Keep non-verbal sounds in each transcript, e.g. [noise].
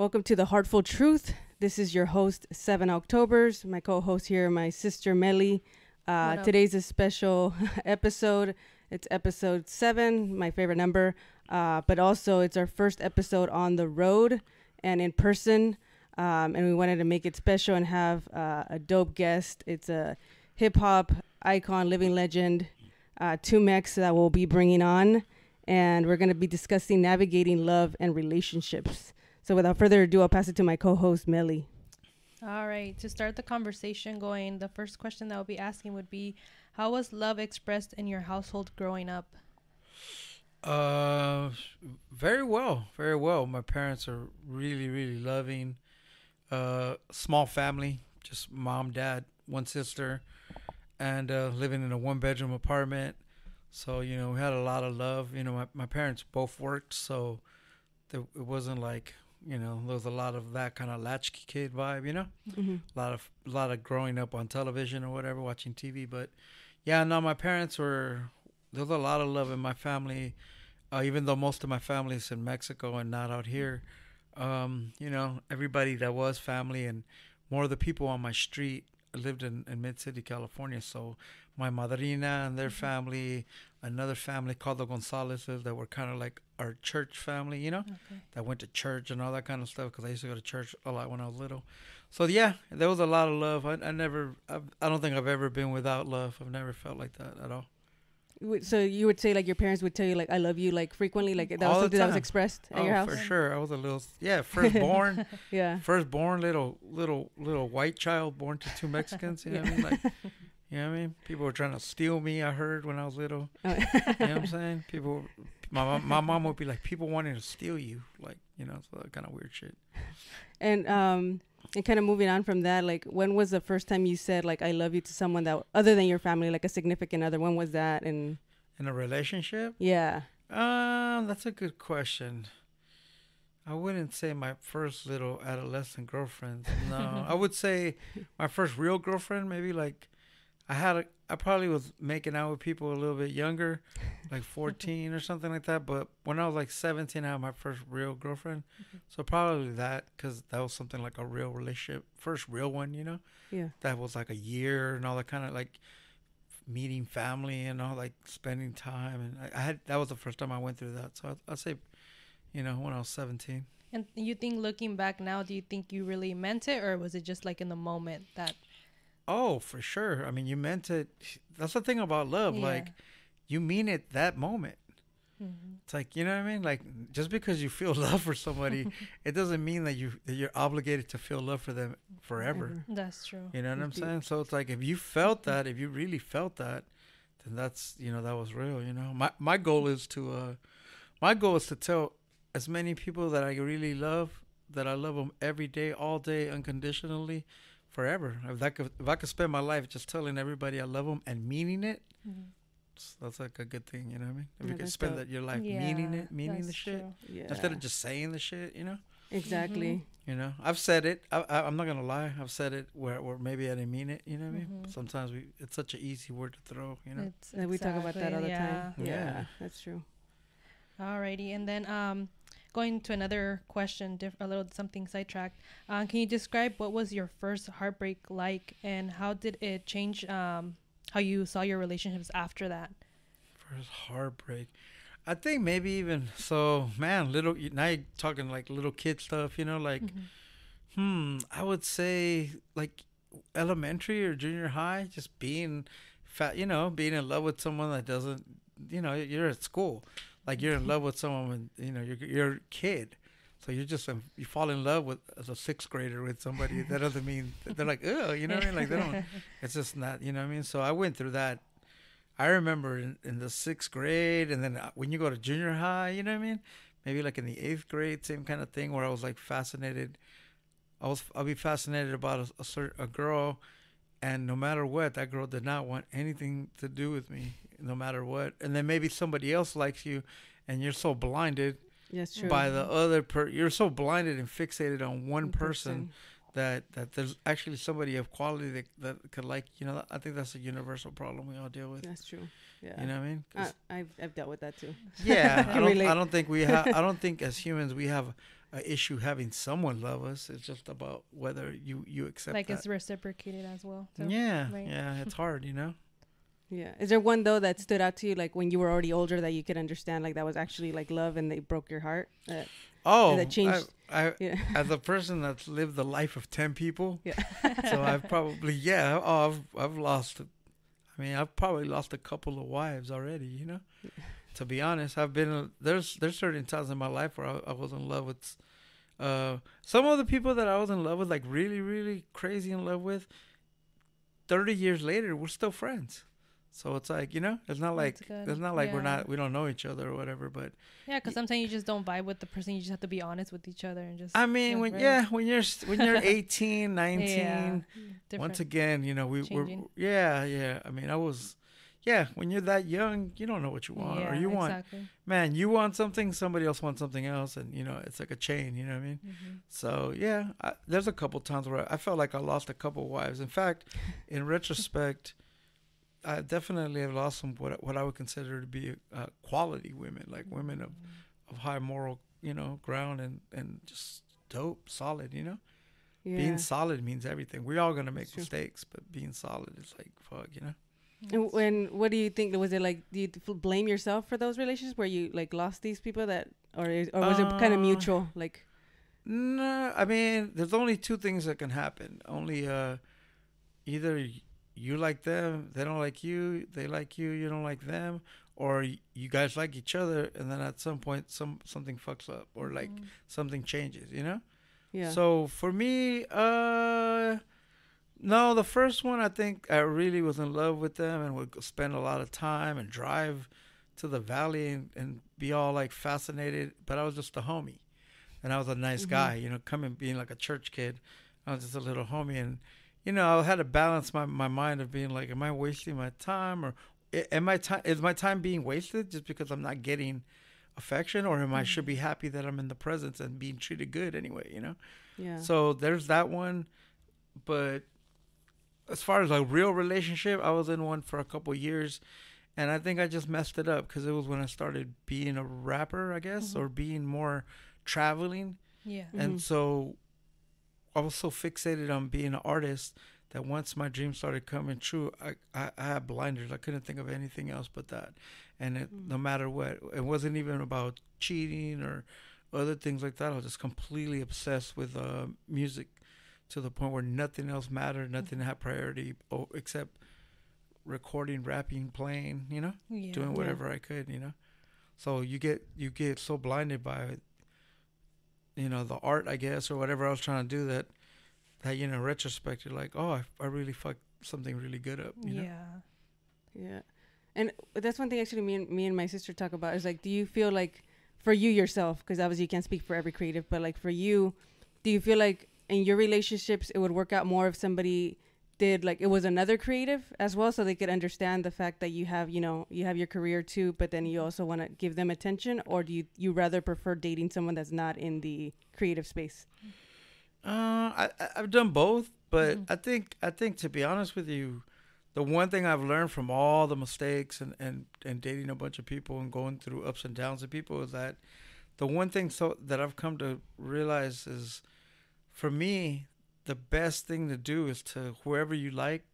Welcome to the Heartful Truth. This is your host, 7 Octoberz. My co-host here, my sister Melly. Uh, today's a special [laughs] episode. It's episode seven, my favorite number. Uh, but also, it's our first episode on the road and in person. Um, and we wanted to make it special and have uh, a dope guest. It's a hip hop icon, living legend, uh, 2Mex that we'll be bringing on. And we're going to be discussing navigating love and relationships. So without further ado, I'll pass it to my co-host Melly. All right. To start the conversation going, the first question that I'll be asking would be, how was love expressed in your household growing up? Uh, very well, very well. My parents are really, really loving. Uh, small family, just mom, dad, one sister, and uh, living in a one-bedroom apartment. So you know, we had a lot of love. You know, my my parents both worked, so there, it wasn't like you know there was a lot of that kind of latchkey kid vibe. You know, mm-hmm. a lot of a lot of growing up on television or whatever, watching TV. But yeah, no, my parents were there was a lot of love in my family. Uh, even though most of my family is in Mexico and not out here, um, you know, everybody that was family and more of the people on my street lived in, in Mid City, California. So my madrina and their mm-hmm. family, another family called the Gonzalezes that were kind of like our church family, you know, okay. that went to church and all that kind of stuff because I used to go to church a lot when I was little. So yeah, there was a lot of love. I, I never, I've, I do not think I've ever been without love. I've never felt like that at all. So you would say like your parents would tell you like I love you like frequently like that was something that was expressed at oh, your house. Oh, for sure. I was a little yeah [laughs] firstborn. [laughs] yeah. Firstborn little little little white child born to two Mexicans. You know what I mean? Like you know what I mean? People were trying to steal me. I heard when I was little. Oh. you know what I'm saying? People, my my mom would be like, people wanting to steal you, like you know, so kind of weird shit. And um, and kind of moving on from that, like, when was the first time you said like I love you to someone that other than your family, like a significant other? When was that? And in a relationship? Yeah. Um, that's a good question. I wouldn't say my first little adolescent girlfriend. No, [laughs] I would say my first real girlfriend, maybe like I had a, I probably was making out with people a little bit younger, [laughs] like 14 or something like that. But when I was like 17, I had my first real girlfriend. Mm-hmm. So probably that, because that was something like a real relationship, first real one, you know? Yeah. That was like a year and all that kind of like meeting family and all, like spending time. And I, I had, that was the first time I went through that. So I, I'd say, you know, when I was 17. And you think looking back now, do you think you really meant it or was it just like in the moment that Oh, for sure. I mean, you meant it. That's the thing about love. Yeah. Like, you mean it that moment. Mm-hmm. It's like you know what I mean. Like, just because you feel [laughs] love for somebody, [laughs] it doesn't mean that you that you're obligated to feel love for them forever. That's true. You know what I'm saying? So it's like if you felt that, if you really felt that, then that's you know that was real. You know, my my goal is to, uh my goal is to tell as many people that I really love that I love them every day, all day, unconditionally forever. If I could, if I could spend my life just telling everybody I love them and meaning it, mm-hmm. that's like a good thing. You know what I mean? If yeah, you could spend that, your life yeah, meaning it, meaning the shit, yeah. instead of just saying the shit. You know? Exactly. Mm-hmm. You know, I've said it. I, am not gonna lie. I've said it where, where maybe I didn't mean it. You know what mm-hmm. I mean? Mm-hmm. Sometimes we, it's such an easy word to throw. You know, it's exactly, we talk about that all the time. Yeah, that's true. Alrighty, and then um, going to another question, diff- a little something sidetracked. Um, can you describe what was your first heartbreak like, and how did it change um, how you saw your relationships after that? First heartbreak. I think maybe even so, man. Little now you're talking like little kid stuff, you know, like, mm-hmm. hmm. I would say like elementary or junior high, just being fat, you know, being in love with someone that doesn't, you know, you're at school like you're in love with someone when you know you're you're a kid. So you just um, you fall in love with as a sixth grader with somebody. That [laughs] doesn't mean they're like oh you know what I mean? Like they don't [laughs] it's just not you know what I mean? So I went through that. I remember in, in the sixth grade and then uh, when you go to junior high you know what I mean? Maybe like in the eighth grade same kind of thing where I was like fascinated. I was I'll be fascinated about a, a certain a girl and no matter what that girl did not want anything to do with me no matter what. And then maybe somebody else likes you, and you're so blinded yes, true. by the other per. You're so blinded and fixated on one, one person, person, that that there's actually somebody of quality that, that could like you know I think that's a universal problem we all deal with. That's true. Yeah. You know what I mean? Uh, 'Cause- I've I've dealt with that too. [laughs] yeah, [laughs] I I don't. I don't think we have. I don't think [laughs] as humans we have a issue having someone love us. It's just about whether you you accept like that. it's reciprocated as well. So. yeah, right. yeah, it's hard, you know. Yeah. Is there one though that stood out to you, like when you were already older, that you could understand, like that was actually like love and they broke your heart? Uh, Oh, that changed- I, I yeah. [laughs] as a person that's lived the life of ten people, Yeah. [laughs] so I've probably yeah, oh, I've I've lost. I mean, I've probably lost a couple of wives already. You know, to be honest, I've been there's there's certain times in my life where I, I was in love with. Uh, some of the people that I was in love with, like really, really crazy in love with, thirty years later, we're still friends. So it's like you know, it's not like it's not like we're not we don't know each other or whatever. But Yeah, because sometimes you just don't vibe with the person. You just have to be honest with each other and just. I mean, Yeah, when right. yeah, when you're when you're [laughs] 18, 19, Yeah, once again, you know, we were yeah, yeah. I mean, I was yeah, when you're that young, you don't know what you want or you want exactly. man, you want something, somebody else wants something else and you know, it's like a chain, you know what I mean? Mhm. So, yeah, I, there's a couple times where I felt like I lost a couple wives. In fact, in [laughs] retrospect, I definitely have lost some what what I would consider to be uh, quality women, like women of of high moral, you know, ground and and just dope, solid, you know? yeah. Being solid means everything. We're all gonna make true. mistakes, but being solid is like fuck, you know. And when what do you think? Was it like do you blame yourself for those relationships where you like lost these people that, or is, or was it kind Uh, of mutual? Like No, I mean, there's only two things that can happen. Only uh, either you like them, they don't like you, they like you, you don't like them, or you guys like each other, and then at some point, some something fucks up, or like Mhm. something changes, you know. yeah. So for me, uh, no, the first one I think I really was in love with them and would spend a lot of time and drive to the valley and, and be all like fascinated. But I was just a homie, and I was a nice Mhm. guy, you know, coming being like a church kid. I was just a little homie, and you know, I had to balance my my mind of being like, am I wasting my time or am I time is my time being wasted just because I'm not getting affection or am I should be happy that I'm in the presence and being treated good anyway, you know? yeah. So there's that one, but as far as a real relationship, I was in one for a couple years, and I think I just messed it up because it was when I started being a rapper, I guess, Mhm. or being more traveling, Yeah. And so I was so fixated on being an artist that once my dreams started coming true, I, I, I had blinders. I couldn't think of anything else but that. And it, Mm. no matter what, it wasn't even about cheating or other things like that. I was just completely obsessed with uh, music to the point where nothing else mattered, nothing had priority oh, except recording, rapping, playing, you know, Yeah. doing Yeah. whatever I could, you know. So you get you get so blinded by you know the art, I guess, or whatever I was trying to do that that you know, retrospect, you're like, oh, I, I really fucked something really good up, you know. Yeah. Yeah, and that's one thing actually me and me and my sister talk about is like, do you feel like for you yourself, because obviously you can't speak for every creative, but like for you, do you feel like in your relationships it would work out more if somebody did like it was another creative as well, so they could understand the fact that you have you know you have your career too, but then you also want to give them attention, or do you you rather prefer dating someone that's not in the creative space? Uh, I I- I've done both, but Mhm. I think I think to be honest with you, the one thing I've learned from all the mistakes and and and dating a bunch of people and going through ups and downs of people is that the one thing so that I've come to realize is, for me, the best thing to do is to whoever you like,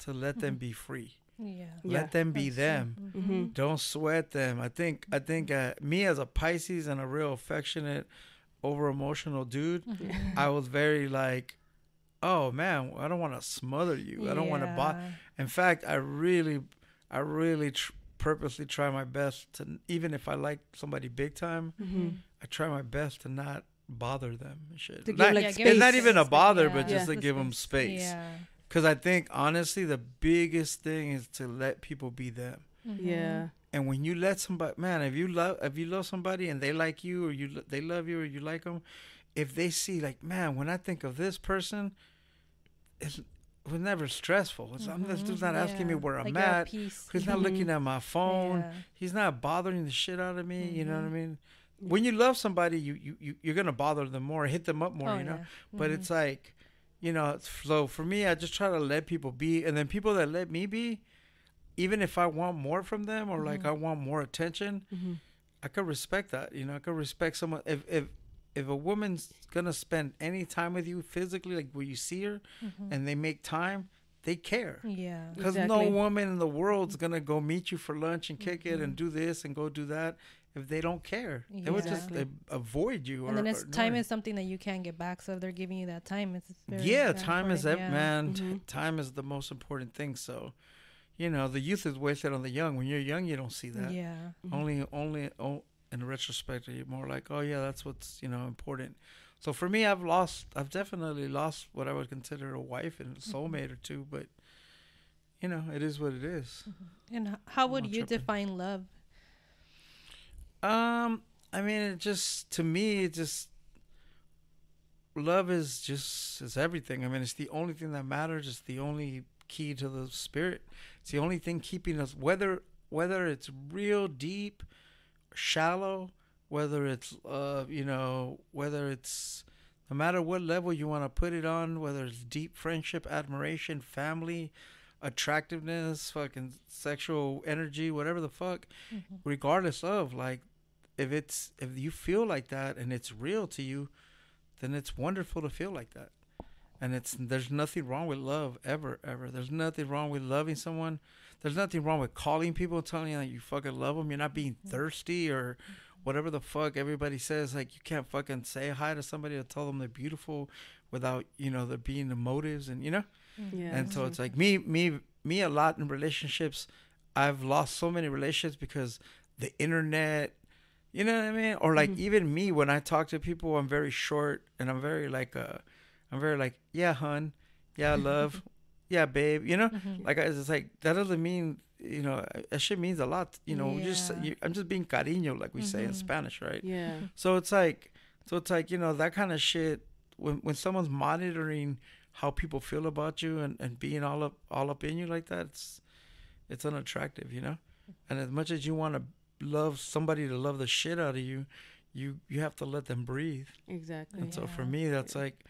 to let them Mhm. be free. Yeah. Yeah. Let them be That's them. Mm-hmm. Don't sweat them. I think I think uh, me as a Pisces and a real affectionate, over emotional dude, Mhm. I was very like, oh man, I don't want to smother you. I don't want to bother. In fact, I really, I really tr- purposely try my best to, even if I like somebody big time, Mm-hmm. I try my best to not bother them and shit. To give, Not- like, Yeah, give it's not even a space, bother, but just Yeah. to give them space. Yeah. Because I think honestly, the biggest thing is to let people be them. Mhm. Yeah. And when you let somebody, man, if you love, if you love somebody and they like you, or you they love you, or you like them, if they see like, man, when I think of this person, it's it was never stressful. It's, I'm this Mhm. dude's not asking me where Like I'm at. He's not Mhm. looking at my [laughs] phone. Yeah. He's not bothering the shit out of me. You know what I Mhm. mean? When you love somebody, you you you you're gonna bother them more, hit them up more. Oh, you know. yeah. But Mhm. it's like you know, so for me, I just try to let people be, and then people that let me be, even if I want more from them or like Mhm. I want more attention, Mm-hmm. I could respect that. You know, I could respect someone if if if a woman's gonna spend any time with you physically, like where you see her, Mhm. and they make time, they care. yeah. Because Exactly. no woman in the world's gonna go meet you for lunch and kick it and Mhm. do this and go do that if they don't care. They would just Exactly. uh, avoid you. And or, then it's or time ignore is something that you can't get back. So if they're giving you that time, it's you. very yeah, that time is ev- yeah. man. t- Mhm. Time is the most important thing. So, you know, the youth is wasted on the young. When you're young, you don't see that. Yeah. Mhm. Only, only, oh, in retrospect, you're more like, oh yeah, that's what's you know important. So for me, I've lost. I've definitely lost what I would consider a wife and a Mm-hmm. soulmate or two. But you know, it is what it is. And how would you tripping. define love? Um, I mean, it just to me, it just love is just is everything. I mean, it's the only thing that matters. It's the only key to the spirit. It's the only thing keeping us whether whether it's real deep, shallow, whether it's uh you know whether it's no matter what level you want to put it on, whether it's deep friendship, admiration, family, attractiveness, fucking sexual energy, whatever the fuck, regardless of like if it's if you feel like that and it's real to you, then it's wonderful to feel like that. And it's there's nothing wrong with love ever ever. There's nothing wrong with loving someone. There's nothing wrong with calling people telling you that you fucking love them. You're not being mm-hmm. thirsty or whatever the fuck everybody says. Like you can't fucking say hi to somebody or tell them they're beautiful without you know there being the motives and you know. Yeah. And so it's like me, me, me. A lot in relationships, I've lost so many relationships because the internet. You know what I mean? Or like Mhm. even me when I talk to people, I'm very short and I'm very like, uh, I'm very like, yeah, hun, yeah, love, [laughs] yeah, babe. You know, Mhm. like I- it's like that doesn't mean you know that shit means a lot. You know, just you, I'm just being cariño, like we say in Mhm. Spanish, right? yeah. So it's like, so it's like you know that kind of shit. When when someone's monitoring how people feel about you and, and being all up all up in you like that, it's it's unattractive, you know. And as much as you want to love somebody to love the shit out of you, you you have to let them breathe. Exactly. And so for me, that's like,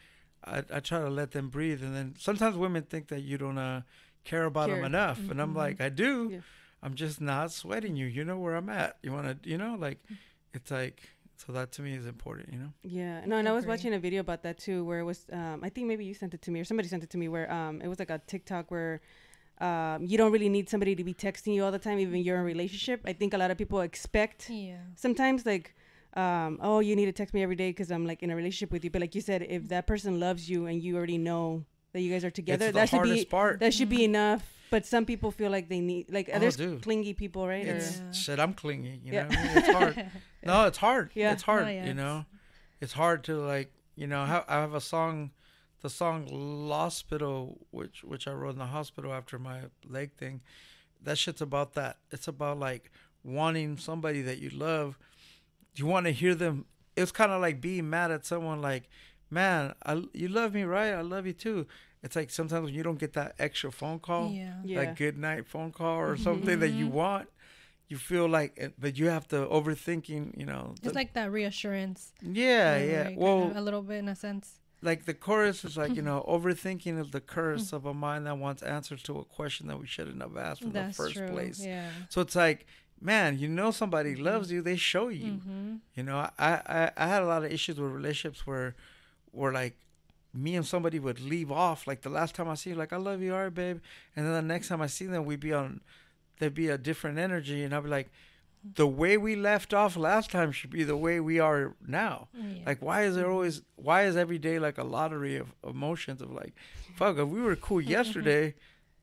I I try to let them breathe, and then sometimes women think that you don't uh, care about them Care. enough, and I'm Mhm. like, I do. Yeah. I'm just not sweating you. You know where I'm at. You want to, you know, like, it's like, so that to me is important, you know. Yeah, no, and I was watching a video about that too, where it was, um, I think maybe you sent it to me or somebody sent it to me, where um, it was like a TikTok where um, you don't really need somebody to be texting you all the time, even you're in a relationship. I think a lot of people expect Yeah. sometimes like, um, oh, you need to text me every day because I'm like in a relationship with you. But like you said, if that person loves you and you already know that you guys are together, that should be part. that should be enough. But some people feel like they need like Oh, there's dude. clingy people, right? It's or, Yeah. shit. I'm clingy. You Yeah. know, what I mean? it's hard. [laughs] No, it's hard. Yeah. it's hard. No, yeah, you know, it's hard to like, you know, I have a song, the song "Hospital," which which I wrote in the hospital after my leg thing. That shit's about that. It's about like wanting somebody that you love. You want to hear them. It's kind of like being mad at someone. Like, man, I, you love me, right? I love you too. It's like sometimes when you don't get that extra phone call Yeah. yeah, like good night phone call or something that you Mhm. want you feel like it- but you have to overthinking you know It's the- like that reassurance. yeah yeah right, well a little bit in a sense. Like the chorus is like you mm-hmm. know overthinking is the curse mm. of a mind that wants answers to a question that we shouldn't have asked in That's the first true. place Yeah. so it's like man you know somebody mm-hmm. loves you they show you Mm-hmm. you know I, I i had a lot of issues with relationships where where like me and somebody would leave off like the last time i see you like i love you all right babe and then the next time i see them we'd be on there'd be a different energy and i'd be like the way we left off last time should be the way we are now oh, Yeah. like why is there mm-hmm. always why is every day like a lottery of emotions of like fuck if we were cool [laughs] yesterday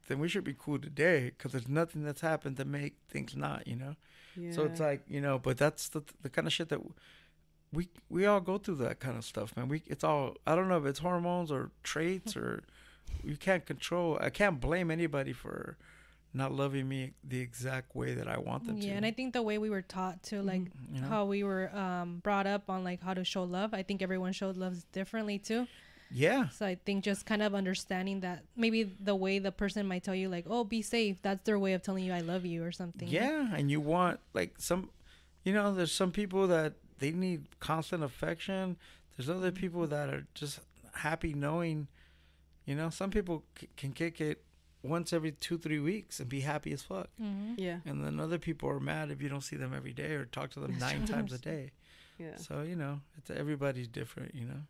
then we should be cool today because there's nothing that's happened to make things not you know yeah. so it's like you know, but that's the the kind of shit that we we all go through that kind of stuff, man. We it's all I don't know if it's hormones or traits [laughs] or you can't control. I can't blame anybody for not loving me the exact way that I want them yeah, to. Yeah, and I think the way we were taught to like you know? how we were um, brought up on like how to show love. I think everyone showed love differently too. yeah, So I think just kind of understanding that maybe the way the person might tell you like, "Oh, be safe," that's their way of telling you I love you or something. yeah, and you want like some, you know, there's some people that they need constant affection. There's other Mm-hmm. people that are just happy knowing You know, some people c- can kick it once every two, three weeks and be happy as fuck. Mm-hmm. Yeah. And then other people are mad if you don't see them every day or talk to them nine times a day. Yeah. So you know, it's everybody's different. You know.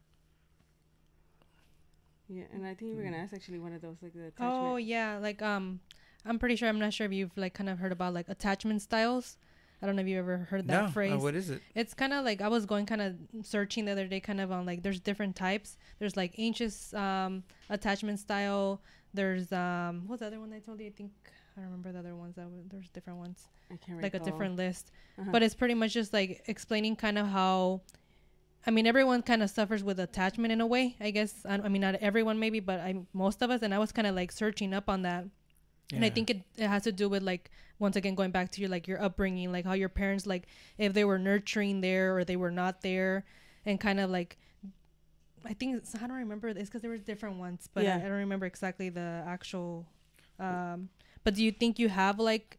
Yeah. And I think you were gonna ask actually one of those like the Oh yeah, like um, I'm pretty sure I'm not sure if you've like kind of heard about like attachment styles. I don't know if you ever heard that no, phrase. uh, what is it? It's kind of like I was going kind of searching the other day, kind of on like there's different types. There's like anxious um, attachment style. There's um, what's the other one I told you? I think I remember the other ones. That was, there's different ones, I can't like a different list. Uh-huh. But it's pretty much just like explaining kind of how. I mean, everyone kind of suffers with attachment in a way. I guess I, I mean not everyone maybe, but I most of us. And I was kind of like searching up on that and i think it, it has to do with like once again going back to your like your upbringing like how your parents like if they were nurturing there or they were not there and kind of like i think it's, i don't remember this because there was different ones but Yeah. I, I don't remember exactly the actual um but do you think you have like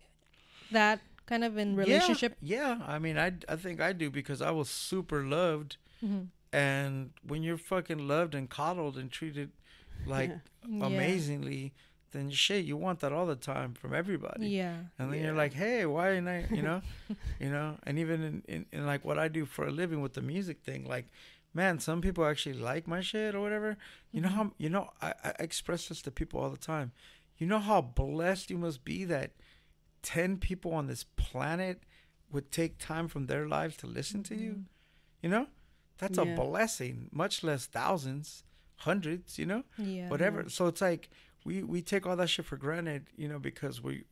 that kind of in relationship Yeah, yeah. I mean, I I think I do because I was super loved, Mhm. and when you're fucking loved and coddled and treated like [laughs] Yeah. amazingly, then shit, you want that all the time from everybody. yeah And then Yeah. you're like, hey, why ain't I, you know, [laughs] you know, and even in, in, in like what I do for a living with the music thing, like, man, some people actually like my shit or whatever. You know mm-hmm. how, you know, I, I express this to people all the time. You know how blessed you must be that 10 people on this planet would take time from their lives to listen to you? Mm-hmm. You know, that's Yeah. a blessing, much less thousands, hundreds, you know? yeah whatever. So it's like we we take all that shit for granted, you know, because we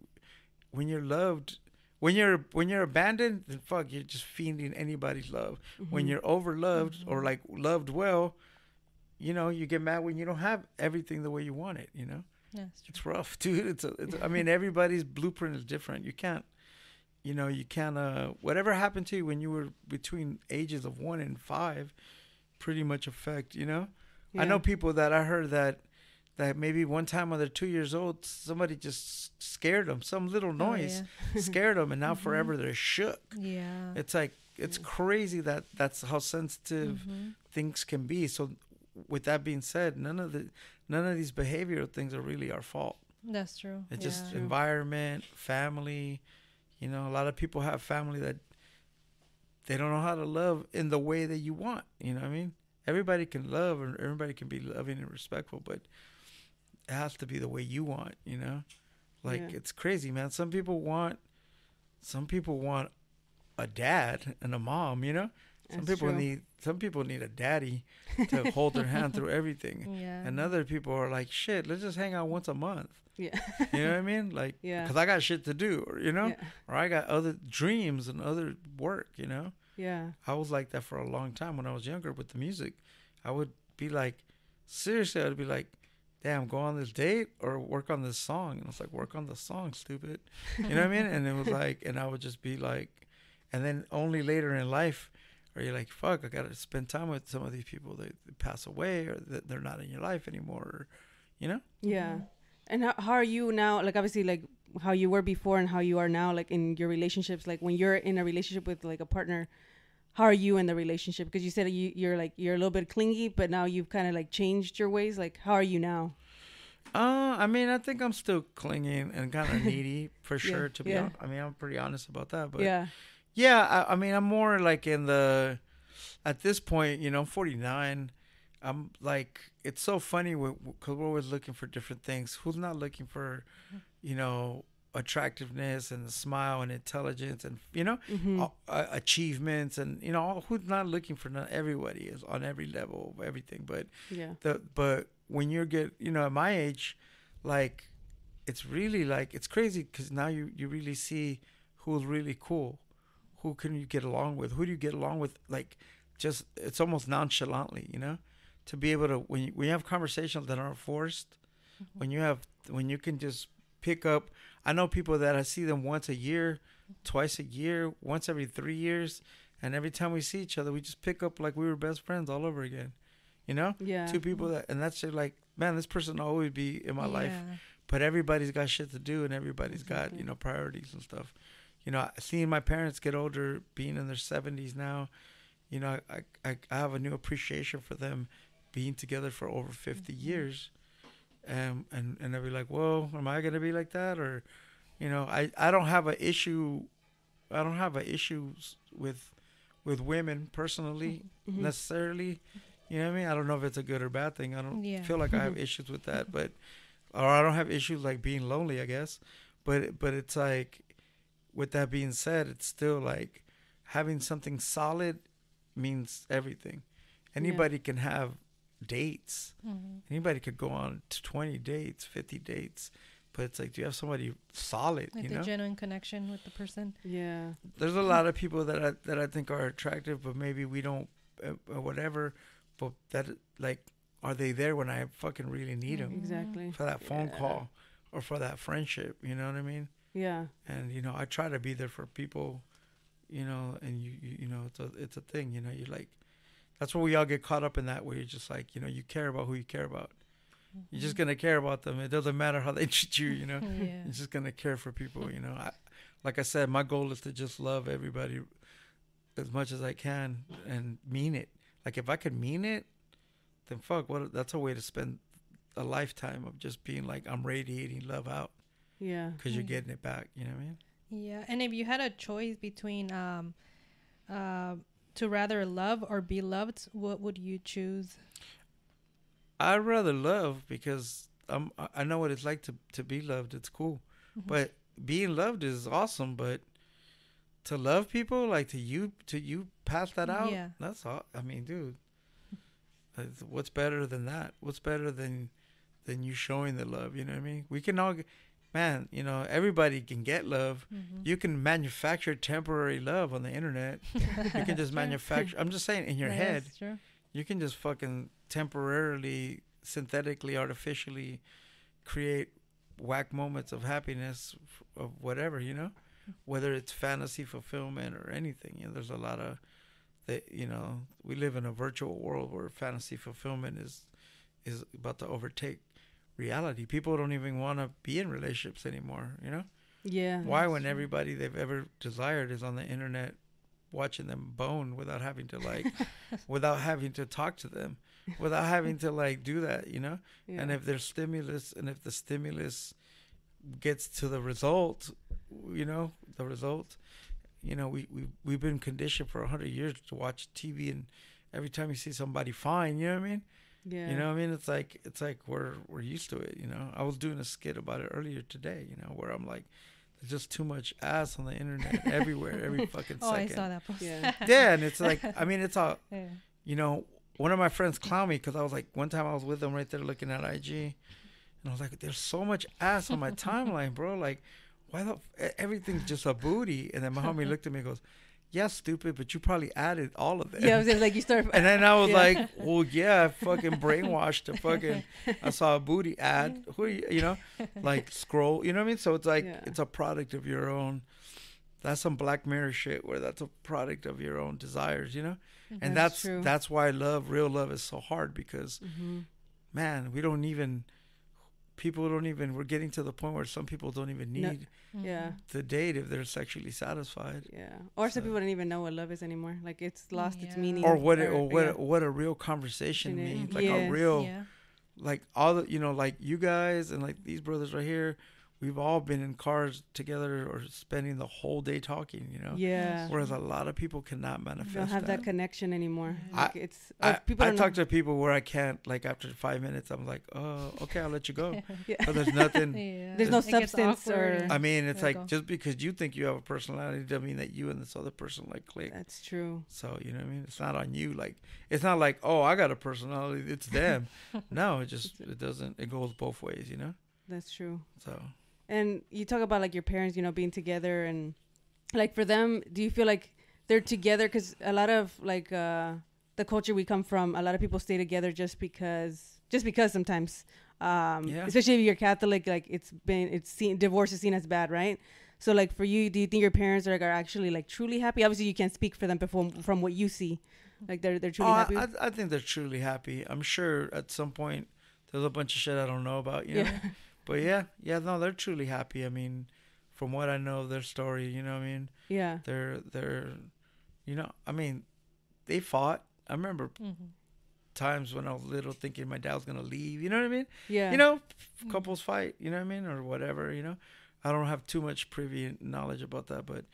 when you're loved, when you're when you're abandoned, then fuck, you're just fiending anybody's love. When Mhm. you're overloved or like loved well, you know, you get mad when you don't have everything the way you want it. You know, yeah, it's rough, [laughs] dude. It's, a, it's I mean, [laughs] everybody's blueprint is different. You can't. You know, you can't. Uh, whatever happened to you when you were between ages of one and five, pretty much affect. You know, I know people that I heard that that maybe one time when they're two years old, somebody just scared them. Some little Oh, noise [laughs] scared them, and now forever they're shook. yeah It's like it's crazy that that's how sensitive Mhm. things can be. So, with that being said, none of the none of these behavioral things are really our fault. that's true It's yeah. just environment, family. You know, a lot of people have family that they don't know how to love in the way that you want. You know what I mean? Everybody can love and everybody can be loving and respectful, but it has to be the way you want, you know? Like Yeah. it's crazy, man. Some people want some people want a dad and a mom, you know? Some That's people true. need some people need a daddy [laughs] to hold their hand through everything. yeah And other people are like, shit, let's just hang out once a month. Yeah. You know what I mean? Like, [laughs] Yeah. because I got shit to do, or, you know, Yeah. or I got other dreams and other work, you know. Yeah. I was like that for a long time when I was younger with the music. I would be like, seriously, I'd be like, damn, go on this date or work on this song. And I was like, work on the song, stupid. You know what I mean? And it was [laughs] like, and I would just be like, and then only later in life are you like, fuck, I got to spend time with some of these people that, pass away or that they're not in your life anymore, or, you know? Yeah. And how, how are you now? Like, obviously, like how you were before and how you are now, like in your relationships, like when you're in a relationship with like a partner, how are you in the relationship? Because you said you, you're like, you're a little bit clingy, but now you've kind of like changed your ways. Like, how are you now? Uh, I mean, I think I'm still clinging and kind of [laughs] needy for sure. to be yeah. honest, I mean, I'm pretty honest about that. But yeah. yeah, I, I mean, I'm more like in the at this point, you know, I'm 49. I'm like, it's so funny because we're always looking for different things. Who's not looking for, you know, attractiveness and smile and intelligence and you know, Mm-hmm. uh, uh, achievements and you know, who's not looking for? Not everybody is on every level of everything, but Yeah. the but when you're get you know at my age like it's really like it's crazy because now you you really see who's really cool who can you get along with who do you get along with like just it's almost nonchalantly you know to be able to when you, when you have conversations that aren't forced when you have when you can just pick up i know people that i see them once a year twice a year once every three years and every time we see each other we just pick up like we were best friends all over again you know Yeah. two people that and that's just like man this person will always be in my life Yeah. but everybody's got shit to do and everybody's got you know priorities and stuff you know seeing my parents get older being in their 70s now you know i i, I have a new appreciation for them being together for over 50 Mm-hmm. years and and and they'll be like, well, am I gonna be like that or, you know, I I don't have an issue, I don't have an issue with with women personally Mhm. necessarily. You know what I mean? I don't know if it's a good or bad thing. I don't Yeah. feel like I have [laughs] issues with that, but or I don't have issues like being lonely, I guess. But but it's like with that being said, it's still like having something solid means everything. Anybody can have dates. Mhm. Anybody could go on to 20 dates, 50 dates, but it's like do you have somebody solid, Like you the know? genuine connection with the person. Yeah. there's a lot of people that I that I think are attractive, but maybe we don't, uh, or whatever. But that like, are they there when I fucking really need them Exactly. for that phone Yeah. call or for that friendship? You know what I mean? Yeah. And you know, I try to be there for people, you know, and you you, you know, it's a it's a thing. You know, you like, that's where we all get caught up in that. Where you're just like, you know, you care about who you care about. You're just gonna care about them. It doesn't matter how they [laughs] treat you. You know. [laughs] yeah. You're just gonna care for people, you know. I, like I said, my goal is to just love everybody as much as I can and mean it. Like if I could mean it, then fuck, what? That's a way to spend a lifetime of just being like I'm radiating love out Yeah. because you're Mm. getting it back. You know what I mean? Yeah, and if you had a choice between um, uh, to rather love or be loved, what would you choose? I'd rather love because I'm I- know what it's like to to be loved. It's cool, Mhm. but being loved is awesome. But to love people, like to you to you pass that out, Yeah. that's all. I mean, dude, what's better than that? What's better than than you showing the love? You know what I mean? We can all, man. You know, everybody can get love. Mhm. You can manufacture temporary love on the internet. [laughs] You can just True. manufacture. I'm just saying, in your That head, you can just fucking temporarily, synthetically, artificially create whack moments of happiness of whatever, you know, whether it's fantasy fulfillment or anything. You know, there's a lot of that. You know, we live in a virtual world where fantasy fulfillment is is about to overtake reality. People don't even want to be in relationships anymore. You know, Yeah. why when everybody they've ever desired is on the internet watching them bone without having to like [laughs] without having to talk to them without having to like do that you know Yeah. and if there's stimulus and if the stimulus gets to the result you know the result you know we, we we've been conditioned for 100 years to watch tv and every time you see somebody fine you know what i mean yeah. you know what i mean it's like it's like we're we're used to it you know i was doing a skit about it earlier today you know where i'm like there's just too much ass on the internet [laughs] everywhere every fucking Oh, I second saw that post. Yeah. [laughs] yeah and it's like i mean it's all Yeah. you know, one of my friends clown me because I was like, one time I was with him right there looking at IG, and I was like, there's so much ass on my [laughs] timeline, bro. Like, why the f- everything's just a booty? And then my homie looked at me and goes, yeah, stupid, but you probably added all of that. Yeah. It was like you start. [laughs] And then I was [laughs] Yeah. like, well, yeah, I fucking brainwashed to fucking. I saw a booty ad. Who are you, you know, like scroll. You know what I mean? So it's like Yeah. it's a product of your own. That's some Black Mirror shit where that's a product of your own desires. You know, and That's that's that's why love, real love, is so hard because hmm man, we don't even. People don't even. We're getting to the point where some people don't even No. need mm-hmm. Yeah. the date if they're sexually satisfied. Yeah. Or some people don't even know what love is anymore. Like it's lost its meaning. Or what, it, or what, yeah. what a real conversation It is. means, like Yes. a real, Yeah. like all the you know like you guys and like these brothers right here we've all been in cars together or spending the whole day talking you know Yeah. whereas a lot of people cannot You manifest don't have that, that connection anymore. I- it's or I, people I don't talk know. to people where I can't like after five minutes I'm like oh okay I'll let you go [laughs] Yeah. but there's nothing [laughs] Yeah. There's no substance or- I mean it's like go. just because you think you have a personality doesn't mean that you and this other person like click That's true. so you know what I mean it's not on you like it's not like oh I got a personality it's them [laughs] no it just it doesn't it goes both ways you know That's true. so And you talk about like your parents, you know, being together and like for them, do you feel like they're together? Because a lot of like uh, the culture we come from, a lot of people stay together just because, just because sometimes, um, Yeah. especially if you're Catholic, like it's been, it's seen, divorce is seen as bad, right? So like for you, do you think your parents are, are actually like truly happy? Obviously, you can't speak for them before from what you see. Like they're they're truly oh, happy. I, I think they're truly happy. I'm sure at some point there's a bunch of shit I don't know about, you know. yeah. [laughs] But yeah, yeah, no, they're truly happy. I mean, from what I know of their story, you know what I mean? yeah. They're they're you know, I mean, they fought. I remember Mhm. times when I was little, thinking my dad was gonna leave. You know what I mean? Yeah. You know, couples fight. You know what I mean, or whatever. You know, I don't have too much privy knowledge about that, but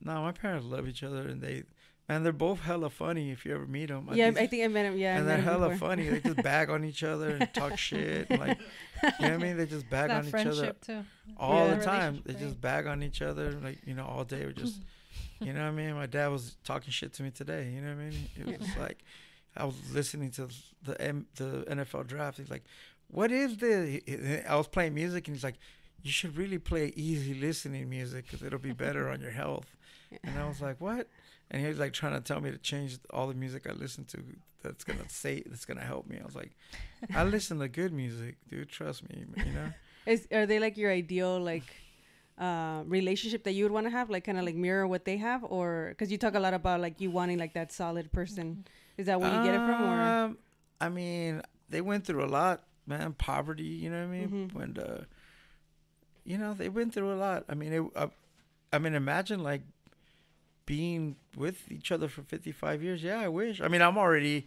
no, my parents love each other, and they, man, they're both hella funny. If you ever meet them, yeah, I think I met him. Yeah, and they're hella before. funny. They just bag on each other and talk [laughs] shit. And like, you know what I mean? They just bag on each other too. all yeah. the time. They just bag on each other, like you know, all day. We're just, [laughs] you know what I mean? My dad was talking shit to me today. You know what I mean? It was like, I was listening to the M, the NFL draft. He's like, "What is this?" I was playing music, and he's like, "You should really play easy listening music because it'll be better on your health." And I was like, "What?" And he was like trying to tell me to change all the music I listen to that's gonna say that's gonna help me. I was like, I listen to good music, dude. Trust me, you know. [laughs] Is are they like your ideal like uh, relationship that you would want to have, like kind of like mirror what they have, or because you talk a lot about like you wanting like that solid person. Is that where you get it from, or? Um, I mean, they went through a lot, man. Poverty, you know what I mean? Mm-hmm. When, uh, you know, they went through a lot. I mean, it, uh, I mean, imagine like being with each other for 55 years. Yeah, I wish. I mean, I'm already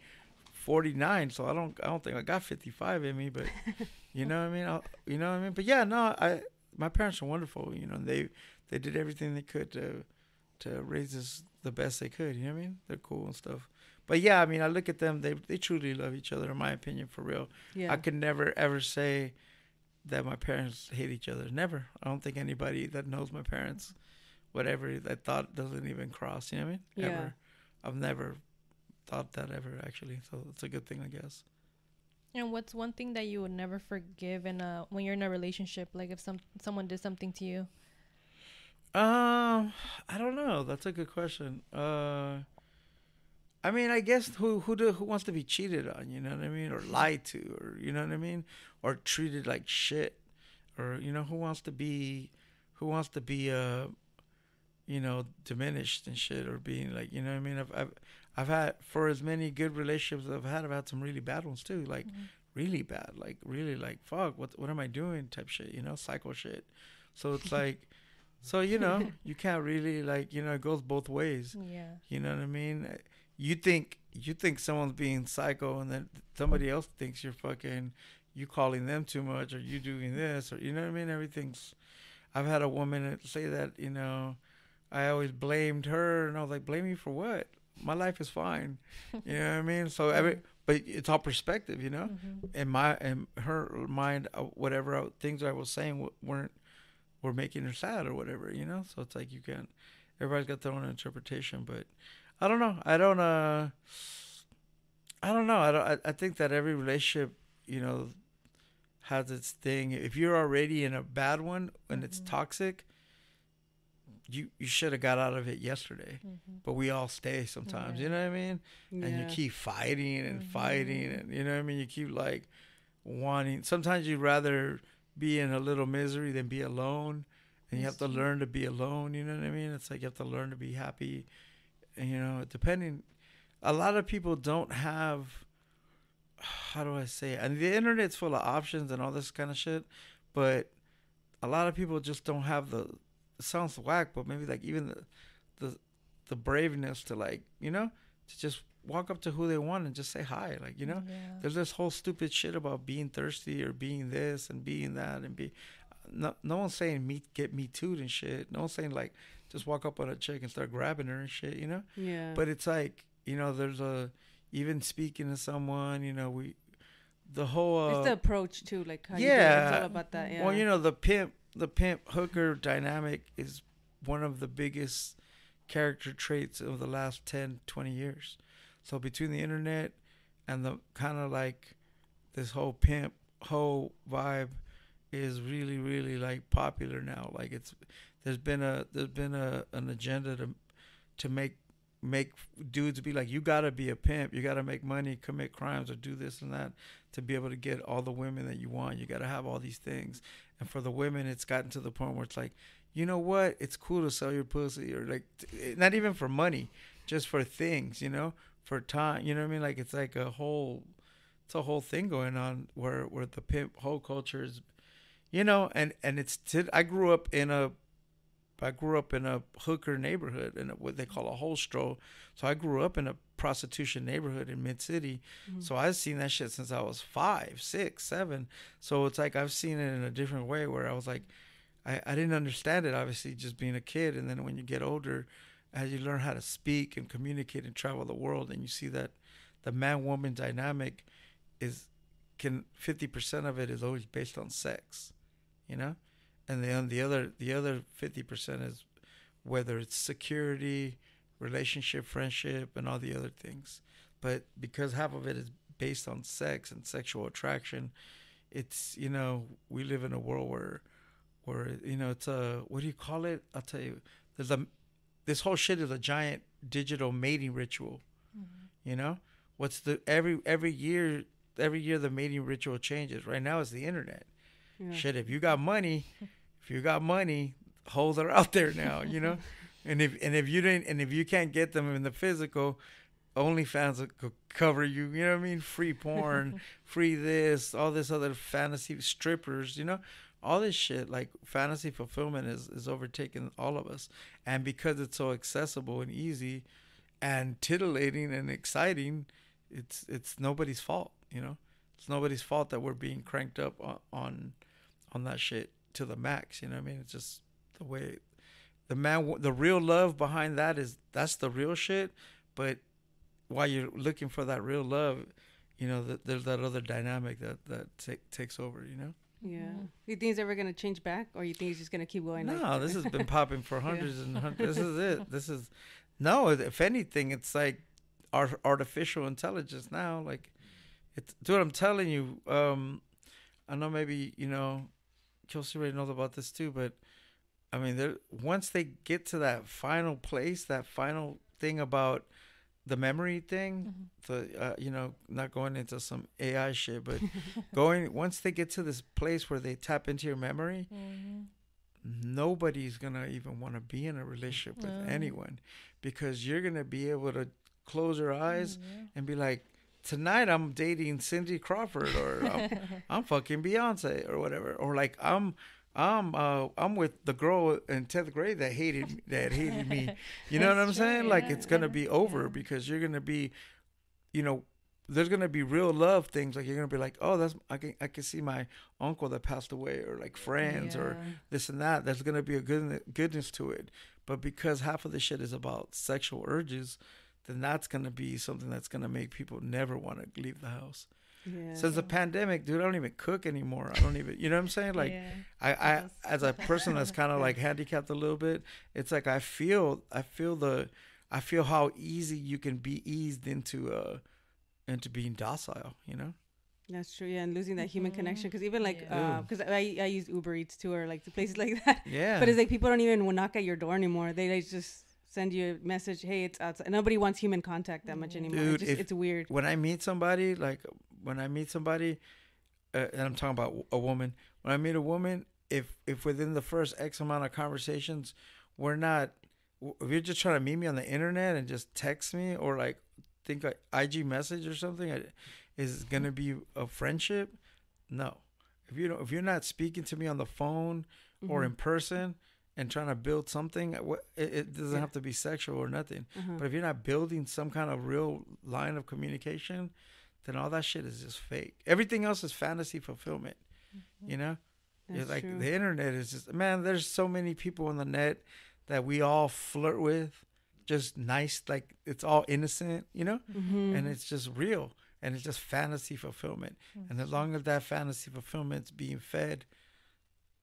49, so I don't I don't think I got 55 in me, but [laughs] you know what I mean? I'll, you know what I mean? But yeah, no, I my parents are wonderful, you know. They they did everything they could to to raise us the best they could, you know what I mean? They're cool and stuff. But yeah, I mean, I look at them, they they truly love each other in my opinion for real. Yeah. I could never ever say that my parents hate each other. Never. I don't think anybody that knows my parents whatever that thought doesn't even cross. You know what I mean? Yeah. Ever. I've never thought that ever actually. So it's a good thing, I guess. And what's one thing that you would never forgive in a when you're in a relationship? Like if some someone did something to you. Um, I don't know. That's a good question. Uh, I mean, I guess who who do, who wants to be cheated on? You know what I mean? Or lied to? Or you know what I mean? Or treated like shit? Or you know who wants to be who wants to be uh you know, diminished and shit or being like, you know what I mean? I've, I've, I've had, for as many good relationships I've had, I've had some really bad ones too. Like, mm-hmm. really bad. Like, really like, fuck, what, what am I doing type shit, you know, psycho shit. So it's [laughs] like, so, you know, you can't really like, you know, it goes both ways. [laughs] Yeah. You know what I mean? You think, you think someone's being psycho and then somebody else thinks you're fucking, you calling them too much or you doing this or, you know what I mean? Everything's, I've had a woman say that, you know, I always blamed her, and I was like, blame me for what? My life is fine. [laughs] you know what I mean? So every, but it's all perspective, you know. Mm-hmm. In my, in her mind, uh, whatever I, things I was saying weren't were making her sad or whatever, you know. So it's like you can't. Everybody's got their own interpretation, but I don't know. I don't. uh I don't know. I don't. I, I think that every relationship, you know, has its thing. If you're already in a bad one and mm-hmm. it's toxic, you you should have got out of it yesterday. Mm-hmm. But we all stay sometimes, yeah. you know what I mean? Yeah. And you keep fighting and mm-hmm. fighting and you know what I mean? You keep like wanting sometimes you'd rather be in a little misery than be alone. And you have to learn to be alone, you know what I mean? It's like you have to learn to be happy. And you know, depending a lot of people don't have how do I say it? And the internet's full of options and all this kind of shit, but a lot of people just don't have the sounds whack, but maybe like even the the the braveness to like you know to just walk up to who they want and just say hi. Like you know, yeah. there's this whole stupid shit about being thirsty or being this and being that and be. No, no one's saying me get me too and shit. No one's saying like just walk up on a chick and start grabbing her and shit. You know. Yeah. But it's like you know, there's a even speaking to someone. You know, we the whole uh, it's the approach too. Like yeah, it's all about that. Yeah. Well, you know, the pimp the pimp hooker dynamic is one of the biggest character traits of the last 10 20 years. So between the internet and the kind of like this whole pimp whole vibe is really really like popular now. Like it's there's been a there's been a an agenda to to make make dudes be like you got to be a pimp. You got to make money commit crimes or do this and that to be able to get all the women that you want. You got to have all these things and for the women, it's gotten to the point where it's like, you know what? It's cool to sell your pussy, or like, eh, not even for money, just for things, you know, for time. You know what I mean? Like it's like a whole, it's a whole thing going on where where the pimp whole culture is, you know, and and it's. I grew up in a I grew up in a hooker neighborhood in what they call a holstro. So I grew up in a prostitution neighborhood in Mid City. Mm-hmm. So I've seen that shit since I was five, six, seven. So it's like I've seen it in a different way where I was like, I, I didn't understand it, obviously, just being a kid. And then when you get older, as you learn how to speak and communicate and travel the world, and you see that the man woman dynamic is can 50% of it is always based on sex, you know? And then the other the other 50% is whether it's security, relationship, friendship, and all the other things. But because half of it is based on sex and sexual attraction, it's you know we live in a world where where you know it's a what do you call it? I'll tell you. There's a this whole shit is a giant digital mating ritual. Mm-hmm. You know what's the every every year every year the mating ritual changes. Right now it's the internet. Yeah. Shit, if you got money, if you got money, holes are out there now. You know. [laughs] And if and if you didn't and if you can't get them in the physical, OnlyFans will cover you. You know what I mean? Free porn, [laughs] free this, all this other fantasy strippers. You know, all this shit like fantasy fulfillment is is overtaking all of us. And because it's so accessible and easy, and titillating and exciting, it's it's nobody's fault. You know, it's nobody's fault that we're being cranked up on on, on that shit to the max. You know what I mean? It's just the way the man the real love behind that is that's the real shit but while you're looking for that real love you know that there's that other dynamic that that t- takes over you know yeah mm-hmm. you think it's ever going to change back or you think it's just going to keep going no like this has been [laughs] popping for hundreds yeah. and hundreds this is it this is no if anything it's like art, artificial intelligence now like it's dude i'm telling you um i know maybe you know kelsey already knows about this too but I mean, once they get to that final place, that final thing about the memory thing, mm-hmm. the uh, you know, not going into some AI shit, but [laughs] going once they get to this place where they tap into your memory, mm-hmm. nobody's gonna even want to be in a relationship with mm-hmm. anyone because you're gonna be able to close your eyes mm-hmm. and be like, tonight I'm dating Cindy Crawford or I'm, [laughs] I'm fucking Beyonce or whatever, or like I'm I'm uh I'm with the girl in tenth grade that hated that hated me. You know what I'm true, saying? Yeah, like it's gonna be over yeah. because you're gonna be, you know, there's gonna be real love things. Like you're gonna be like, oh, that's I can I can see my uncle that passed away, or like friends, yeah. or this and that. There's gonna be a good goodness to it. But because half of the shit is about sexual urges, then that's gonna be something that's gonna make people never want to leave the house. Yeah. Since the pandemic, dude, I don't even cook anymore. I don't even, you know what I'm saying? Like, yeah. I, I, as a person that's kind of like [laughs] handicapped a little bit, it's like I feel, I feel the, I feel how easy you can be eased into, uh, into being docile. You know. That's true, yeah, and losing that human mm-hmm. connection. Because even like, because yeah. uh, I I use Uber Eats too, or like the places [laughs] like that. Yeah. But it's like people don't even knock at your door anymore. They, they just send you a message, hey, it's outside. Nobody wants human contact that much anymore. Dude, it's, just, if, it's weird. When I meet somebody, like when I meet somebody, uh, and I'm talking about a woman, when I meet a woman, if if within the first X amount of conversations, we're not, if you're just trying to meet me on the internet and just text me or like think a IG message or something, is gonna be a friendship? No. If you don't, if you're not speaking to me on the phone mm-hmm. or in person and trying to build something, it, it doesn't yeah. have to be sexual or nothing. Mm-hmm. But if you're not building some kind of real line of communication, then all that shit is just fake. Everything else is fantasy fulfillment. Mm-hmm. You know? Like true. the internet is just man, there's so many people on the net that we all flirt with. Just nice, like it's all innocent, you know? Mm-hmm. And it's just real. And it's just fantasy fulfillment. And as long as that fantasy fulfillment's being fed,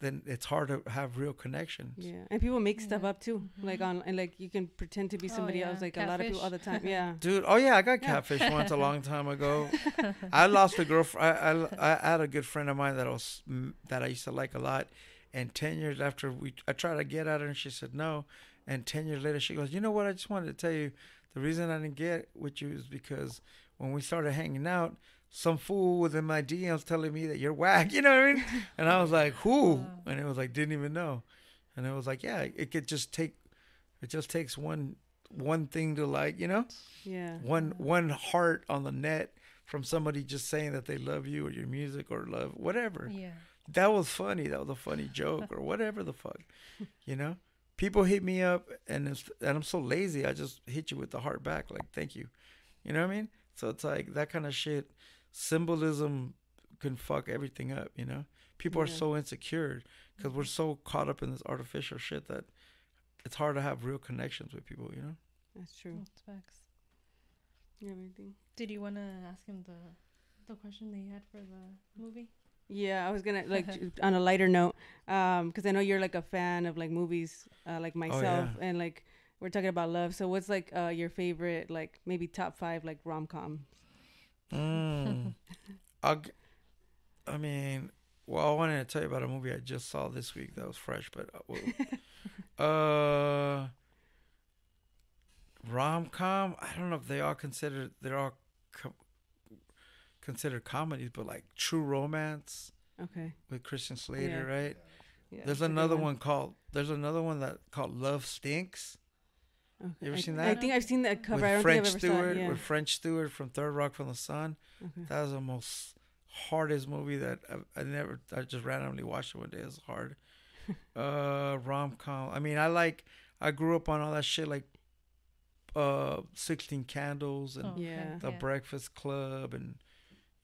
then it's hard to have real connections. Yeah, and people make yeah. stuff up too, mm-hmm. like on and like you can pretend to be oh, somebody oh, yeah. else, like catfish. a lot of people all the time. Yeah, [laughs] dude. Oh yeah, I got catfish once a long [laughs] time ago. I lost a girlfriend. I, I, I had a good friend of mine that was that I used to like a lot, and ten years after we, I tried to get at her and she said no, and ten years later she goes, you know what? I just wanted to tell you, the reason I didn't get with you is because when we started hanging out some fool was in my DMs telling me that you're whack, [laughs] you know what I mean? [laughs] And I was like, who? And it was like, didn't even know. And it was like, yeah, it could just take, it just takes one, one thing to like, you know, yeah, one one heart on the net from somebody just saying that they love you or your music or love whatever. Yeah, that was funny. That was a funny joke or whatever the fuck, [laughs] you know. people hit me up and it's, and I'm so lazy, I just hit you with the heart back, like thank you. You know what I mean? So it's like that kind of shit. Symbolism can fuck everything up. You know, people are so insecure because we're so caught up in this artificial shit that it's hard to have real connections with people. You know? That's true. That's facts. You have anything? Did you want to ask him the the question that you had for the movie? Yeah, I was gonna like [laughs] on a lighter note, um, because I know you're like a fan of like movies, uh, like myself, yeah. and like we're talking about love. So what's like uh your favorite like maybe top five like rom com? Mm. I mean, well, I wanted to tell you about a movie I just saw this week that was fresh, but uh, [laughs] uh, rom com. I don't know if they all consider they're all com- considered comedies, but like True Romance Okay. with Christian Slater, Yeah. right? Yeah. There's another one. called. There's another one that called Love Stinks Okay. You ever I, seen that? I think I've seen that cover. I don't French think I've ever Stewart. saw it. Yeah. With French Stewart from Third Rock from the Sun. Okay. That was the most hardest movie that I, I never. I just randomly watched it one day. It was hard. [laughs] uh, rom com. I mean, I like. I grew up on all that shit like, uh, Sixteen Candles and Oh. Yeah. The Yeah. Breakfast Club and,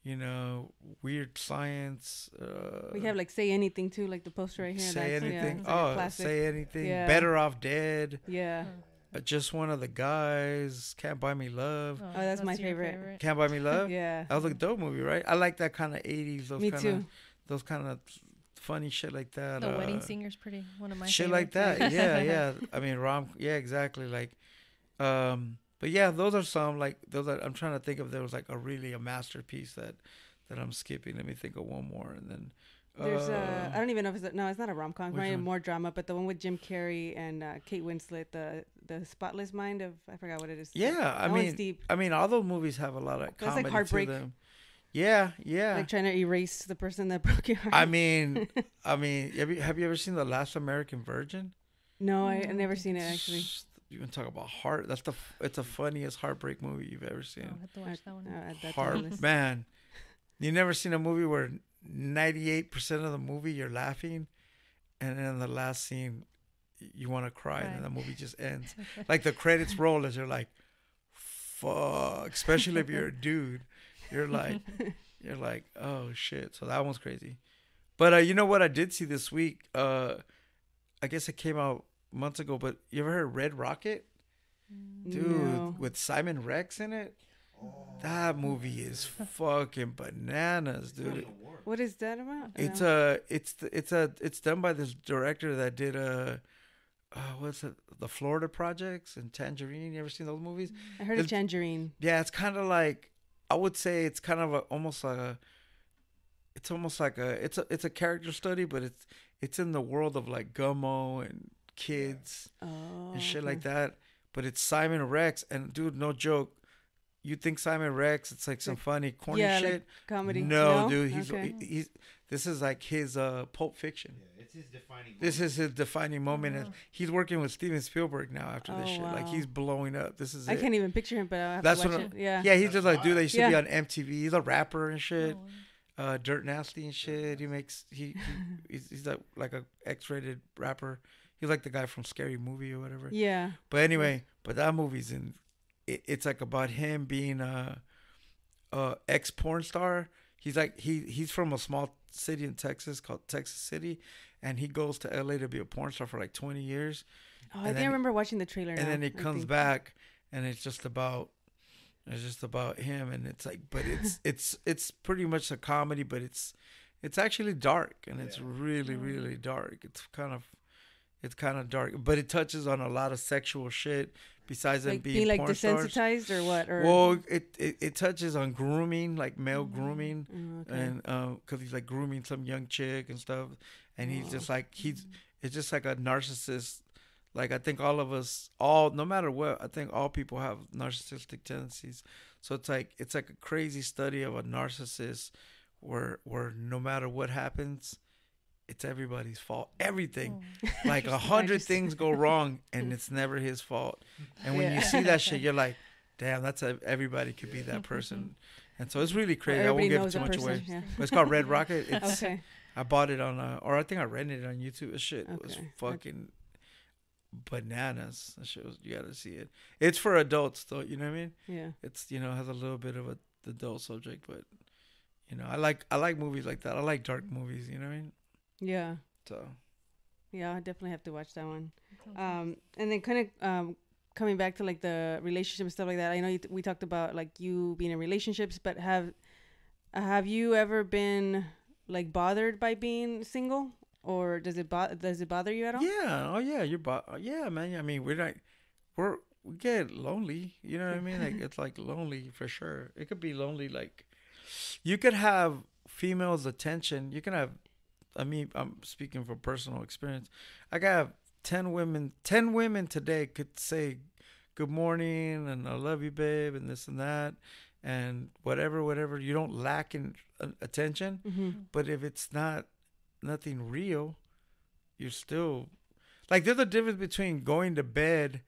you know, Weird Science. Uh, We have like say anything too, like the poster right here. say that's, anything. it's like oh, classic. say anything. Yeah. Better off dead. Yeah. Just one of the guys. Can't buy me love. Oh, that's my your favorite. Can't buy me [laughs] love. Yeah. That was a dope movie, right? I like that kind of '80s. Those Me kind too. of those kind of funny shit like that. The Wedding uh, Singer's pretty one of my shit like favorites. that. Yeah, [laughs] yeah. I mean, rom. Yeah, exactly. Like, um, but yeah, those are some like those. Are, I'm trying to think of there was like a really a masterpiece that that I'm skipping. Let me think of one more, and then There's uh, uh, I don't even know if it's a, no, it's not a rom com. It's probably more drama, but the one with Jim Carrey and uh, Kate Winslet, the the Spotless Mind of I forgot what it is. yeah. I that one's mean, deep. I mean, all those movies have a lot of like comedy heartbreak. to them. Yeah, yeah. Like trying to erase the person that [laughs] broke your heart. I mean, [laughs] I mean, have you have you ever seen the Last American Virgin? no, I, I never seen it actually. You can talk about heart. That's the it's the funniest heartbreak movie you've ever I'll seen. have to watch that one. Add that to the Heart man, you never seen a movie where ninety eight percent of the movie you're laughing, and then the last scene you want to cry, and then the movie just ends. [laughs] like the credits roll as you're like, fuck. Especially if you're a dude, you're like, [laughs] you're like, oh shit. So that one's crazy. But uh, you know what I did see this week? Uh, I guess it came out months ago. But you ever heard Red Rocket? Dude, No. with Simon Rex in it. That movie is fucking bananas, dude. What is that about? It's No. a, it's th- it's a, it's done by this director that did a, uh, what's it, the Florida Projects and Tangerine. You ever seen those movies? I heard of Tangerine. Yeah, it's kind of like I would say it's kind of a, almost like a, it's almost like a, it's a, it's a character study, but it's, it's in the world of like Gummo and kids. Oh, and shit okay. like that. But it's Simon Rex, and dude, no joke. You think Simon Rex? It's like some Like- funny, corny yeah, like shit. comedy. no, dude, he's Okay. he- he's. This is like his uh, Pulp Fiction. Yeah, it's his defining. This is his defining moment. and. He's working with Steven Spielberg now after this Oh, shit. Like he's blowing up. This is I it. can't even picture him, but I'll have That's to watch what it. I'm- Yeah. yeah, he's That's just like dude. They used to be on MTV. He's a rapper and shit. Oh, Uh, Dirt Nasty and shit. He makes he, he [laughs] he's, he's like like a X-rated rapper. He's like the guy from Scary Movie or whatever. Yeah. But anyway, but that movie's in. It, it's like about him being a, a ex porn star. He's like he he's from a small city in Texas called Texas City, and he goes to LA to be a porn star for like twenty years, Oh, I And think I then- remember watching the trailer. and now, then he I comes think. back, and it's just about. It's just about him, and it's like, but it's [laughs] it's it's pretty much a comedy, but it's it's actually dark, and it's really Mm. really dark. It's kind of it's kind of dark, but it touches on a lot of sexual shit. Besides them Like being, being like porn stars. desensitized or what? Or Well, it, it it touches on grooming, like male mm-hmm. grooming, Oh, okay. and um, because he's like grooming some young chick and stuff, and he's Oh. just like oh, he's mm-hmm. it's just like a narcissist. Like I think all of us, all no matter what, I think all people have narcissistic tendencies. So it's like it's like a crazy study of a narcissist, where where no matter what happens, it's everybody's fault. Everything Oh. [laughs] like a hundred things go wrong and it's never his fault and when you see that shit you're like damn that's a, everybody could be that person and so it's really crazy i won't give too much person. away Yeah. but it's called red rocket [laughs] it's Okay. i bought it on uh, or i think i rented it on youtube this shit was Okay. fucking bananas. That shit was, you got to see it. It's for adults though. You know what I mean? Yeah. It's you know has a little bit of a adult subject, but you know I like I like movies like that. I like dark movies. You know what I mean? Yeah. So Yeah, I definitely have to watch that one. Um, and then kind of um, coming back to like the relationship and stuff like that. I know you t- we talked about like you being in relationships, but have have you ever been like bothered by being single, or does it bo- does it bother you at all? yeah, oh yeah, you're bo- yeah, man. I mean we're not we're we get lonely. You know what I mean? Like it's like lonely for sure. It could be lonely. Like you could have females' attention. You can have. I mean, I'm speaking from personal experience. I got ten women. Ten women today could say, "Good morning" and "I love you, babe," and this and that, and whatever, whatever. You don't lack in uh, attention, Mm-hmm. but if it's not nothing real, you're still like there's a difference between going to bed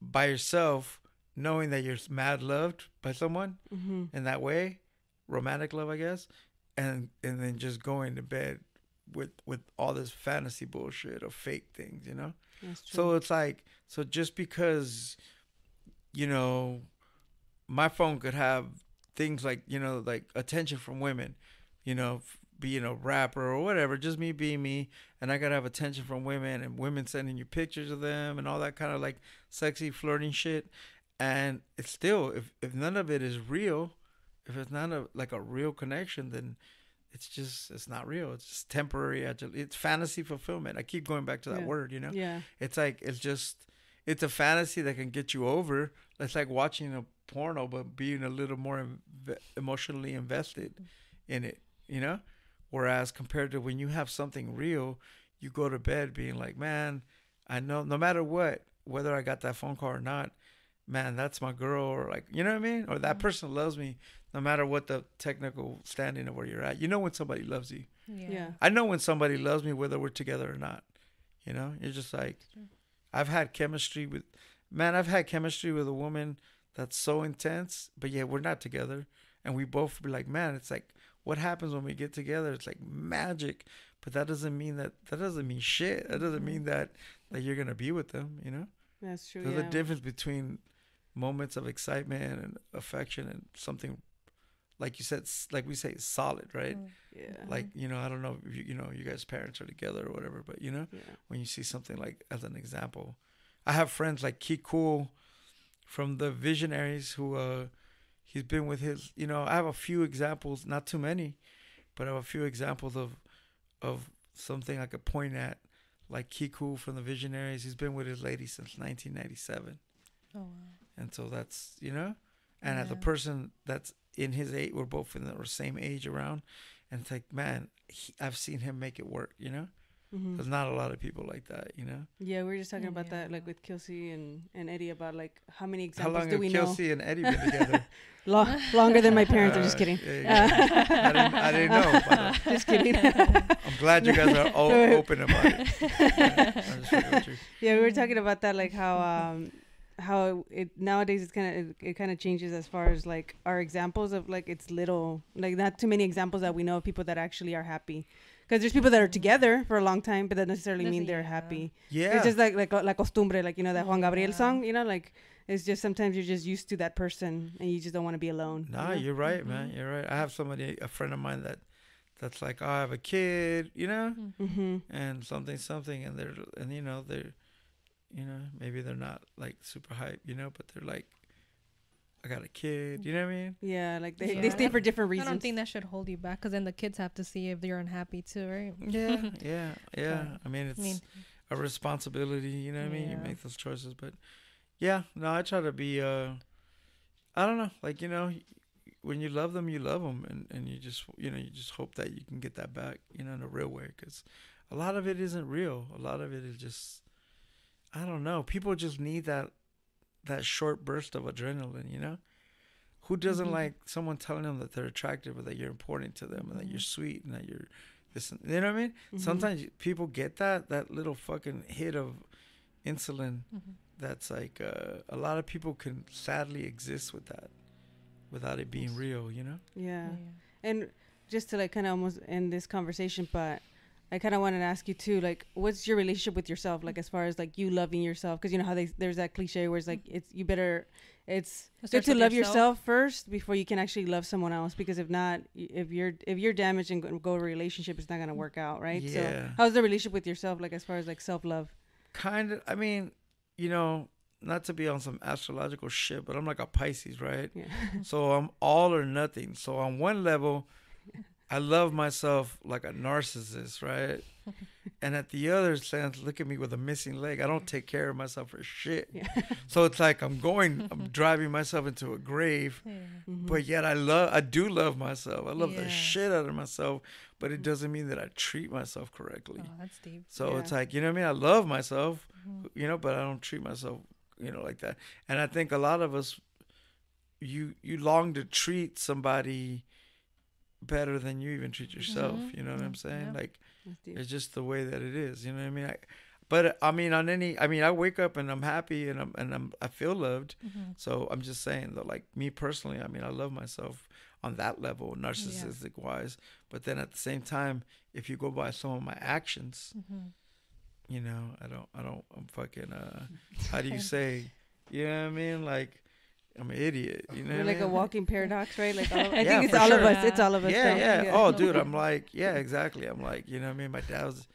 by yourself, knowing that you're mad loved by someone Mm-hmm. in that way, romantic love, I guess, and and then just going to bed with with all this fantasy bullshit of fake things, you know. That's true. So it's like so just because you know my phone could have things like you know like attention from women, you know, f- being a rapper or whatever, just me being me, and I gotta have attention from women and women sending you pictures of them and all that kind of like sexy flirting shit, and it's still if if none of it is real, if it's not a like a real connection, then it's just it's not real. It's just temporary. It's fantasy fulfillment. I keep going back to that Yeah. word, you know yeah. it's like it's just it's a fantasy that can get you over it's like watching a porno but being a little more inve- emotionally invested in it you know whereas compared to when you have something real you go to bed being like man i know no matter what whether i got that phone call or not man that's my girl or like you know what i mean or that Mhm. person loves me no matter what the technical standing of where you're at you know when somebody loves you Yeah. Yeah. I know when somebody loves me, whether we're together or not. You know, you're just like. I've had chemistry with, man, I've had chemistry with a woman that's so intense, but yet we're not together. And we both be like, man, it's like, what happens when we get together? It's like magic, but that doesn't mean that, that doesn't mean shit. That doesn't mean that, that you're going to be with them, you know? That's true. There's yeah. a difference between moments of excitement and affection and something, like you said, like we say, solid, right? Mm. Yeah. like you know i don't know if you, you know you guys parents are together or whatever but you know yeah. when you see something like as an example i have friends like Key-Kool from the visionaries who uh he's been with his you know i have a few examples not too many but i have a few examples of of something i could point at like Key-Kool from the visionaries he's been with his lady since 1997 Oh wow. And so that's you know and as a person that's in his age we're both in the same age around and it's like man he, i've seen him make it work you know Mhm. there's not a lot of people like that you know Yeah, we were just talking about Yeah. that, like with Kelsey and, and Eddie, about like how many how examples long do have we kelsey and eddie been together [laughs] know? Lo- longer than my parents. I'm just Uh, kidding. there you go. I, didn't, I didn't know by the way. just kidding. [laughs] i'm glad you guys are all open about it Yeah, I'm just fucking with you. yeah, we were talking about that, like how um how it nowadays it's kind of it, it kind of changes as far as like our examples of like it's little like not too many examples that we know of people that actually are happy. Because there's people that are together for a long time, but that necessarily mean Doesn't- they're yeah. happy. yeah It's just like like la costumbre, like you know that Juan Gabriel Yeah. song. You know, like it's just sometimes you're just used to that person and you just don't want to be alone. Nah, you know? you're right, man. You're right. I have somebody, a friend of mine that, that's like, oh, I have a kid, you know, Mm-hmm. and something, something, and they're, and you know, they're, you know, maybe they're not like super hype, you know, but they're like, I got a kid, you know what I mean? Yeah, like they, Yeah. they stay for different reasons. I don't think that should hold you back because then the kids have to see if they're unhappy too, right? [laughs] Yeah, yeah, yeah. So, I mean, it's I mean, a responsibility, you know what I mean? You make those choices, but yeah, no, I try to be, uh, I don't know, like you know, when you love them, you love them, and and you just, you know, you just hope that you can get that back, you know, in a real way, because a lot of it isn't real. A lot of it is just, I don't know. People just need that that short burst of adrenaline, you know. Who doesn't Mhm. like someone telling them that they're attractive or that you're important to them and that you're Mhm. sweet and that you're this, you know what I mean? Mhm. Sometimes people get that that little fucking hit of insulin. mhm. That's like uh, a lot of people can sadly exist with that, without it being real. You know? Yeah. Yeah. And just to like kind of almost end this conversation, but I kind of wanted to ask you too, like, what's your relationship with yourself, like, as far as like you loving yourself? Because you know how they there's that cliche where it's like mm. it's you better it's It good to love yourself. yourself first before you can actually love someone else. Because if not, if you're if you're damaged and go, go to a relationship, it's not gonna mm. work out, right? Yeah. So how's the relationship with yourself, like as far as like self love? kind of i mean you know not to be on some astrological shit but i'm like a pisces right Yeah. so i'm all or nothing so on one level [laughs] i love myself like a narcissist right [laughs] and at the other sense look at me with a missing leg i don't take care of myself for shit Yeah. [laughs] so it's like i'm going i'm [laughs] driving myself into a grave Yeah. Mhm. but yet i love i do love myself i love Yeah. the shit out of myself but it doesn't mean that i treat myself correctly Oh, that's deep. so it's like, you know what I mean? I love myself, Mhm. you know, but I don't treat myself, you know, like that. And I think a lot of us you you long to treat somebody better than you even treat yourself, Mhm. you know what I'm saying? Yeah. Like it's just the way that it is, you know what I mean? I, but I mean on any I mean I wake up and I'm happy and I'm and I'm I feel loved. Mhm. So I'm just saying that like me personally, I mean I love myself on that level, narcissistic wise. But then at the same time, if you go by some of my actions, Mhm. you know, I don't, I don't, I'm fucking, uh, how do you [laughs] say, you know what I mean? Like, I'm an idiot, you know We're like I a mean? walking paradox, right? Like all, [laughs] I Yeah, think it's all of sure. us. It's all of us. yeah, though. yeah, Oh, [laughs] dude, I'm like, yeah, exactly. I'm like, you know what I mean? My dad was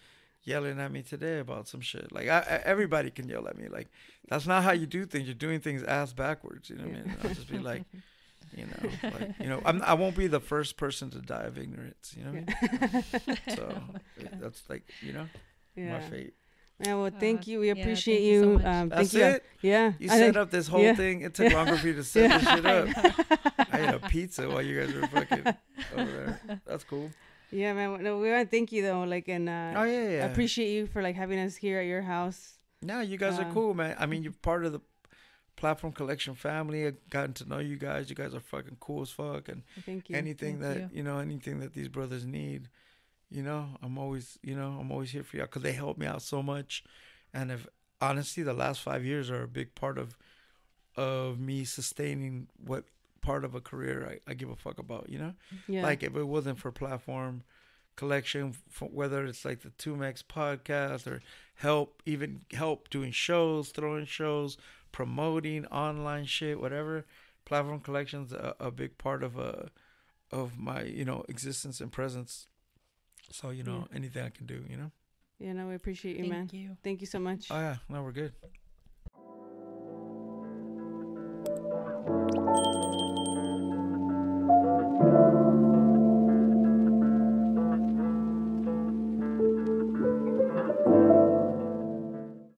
yelling at me today about some shit. Like, I, I, everybody can yell at me. Like, that's not how you do things. You're doing things ass backwards. You know what I mean? I'll just be like, [laughs] you know, like, you know, I'm, I won't be the first person to die of ignorance. You know what I mean? So that's like, you know, yeah. my fate. Yeah, well, thank Uh, you. We yeah, appreciate thank you you. much. um, That's thank you. it. Yeah. You I set think- up this [laughs] whole yeah. thing. It took longer for you to set [laughs] Yeah. this shit up. I ate a pizza while you guys were fucking [laughs] over there. That's cool. Yeah, man. No, we want to thank you though. Like, and uh, Oh yeah, yeah. I appreciate you for like having us here at your house. No, you guys uh, are cool, man. I mean, you're part of the platform collection family. I've gotten to know you guys. You guys are fucking cool as fuck. And Thank you. anything Thank that you. know, anything that these brothers need, you know, I'm always, you know, I'm always here for y'all because they help me out so much. And if honestly, the last five years are a big part of of me sustaining what part of a career I, I give a fuck about. You know. yeah. Like if it wasn't for platform collection, for whether it's like the 2Mex podcast or help, even help doing shows, throwing shows, promoting online shit, whatever. Platform collection's a, a big part of uh of my you know existence and presence. So you know, yeah. anything I can do, you know. Yeah, no, we appreciate you, Thank man. Thank you. Thank you so much. Oh yeah, no, we're good.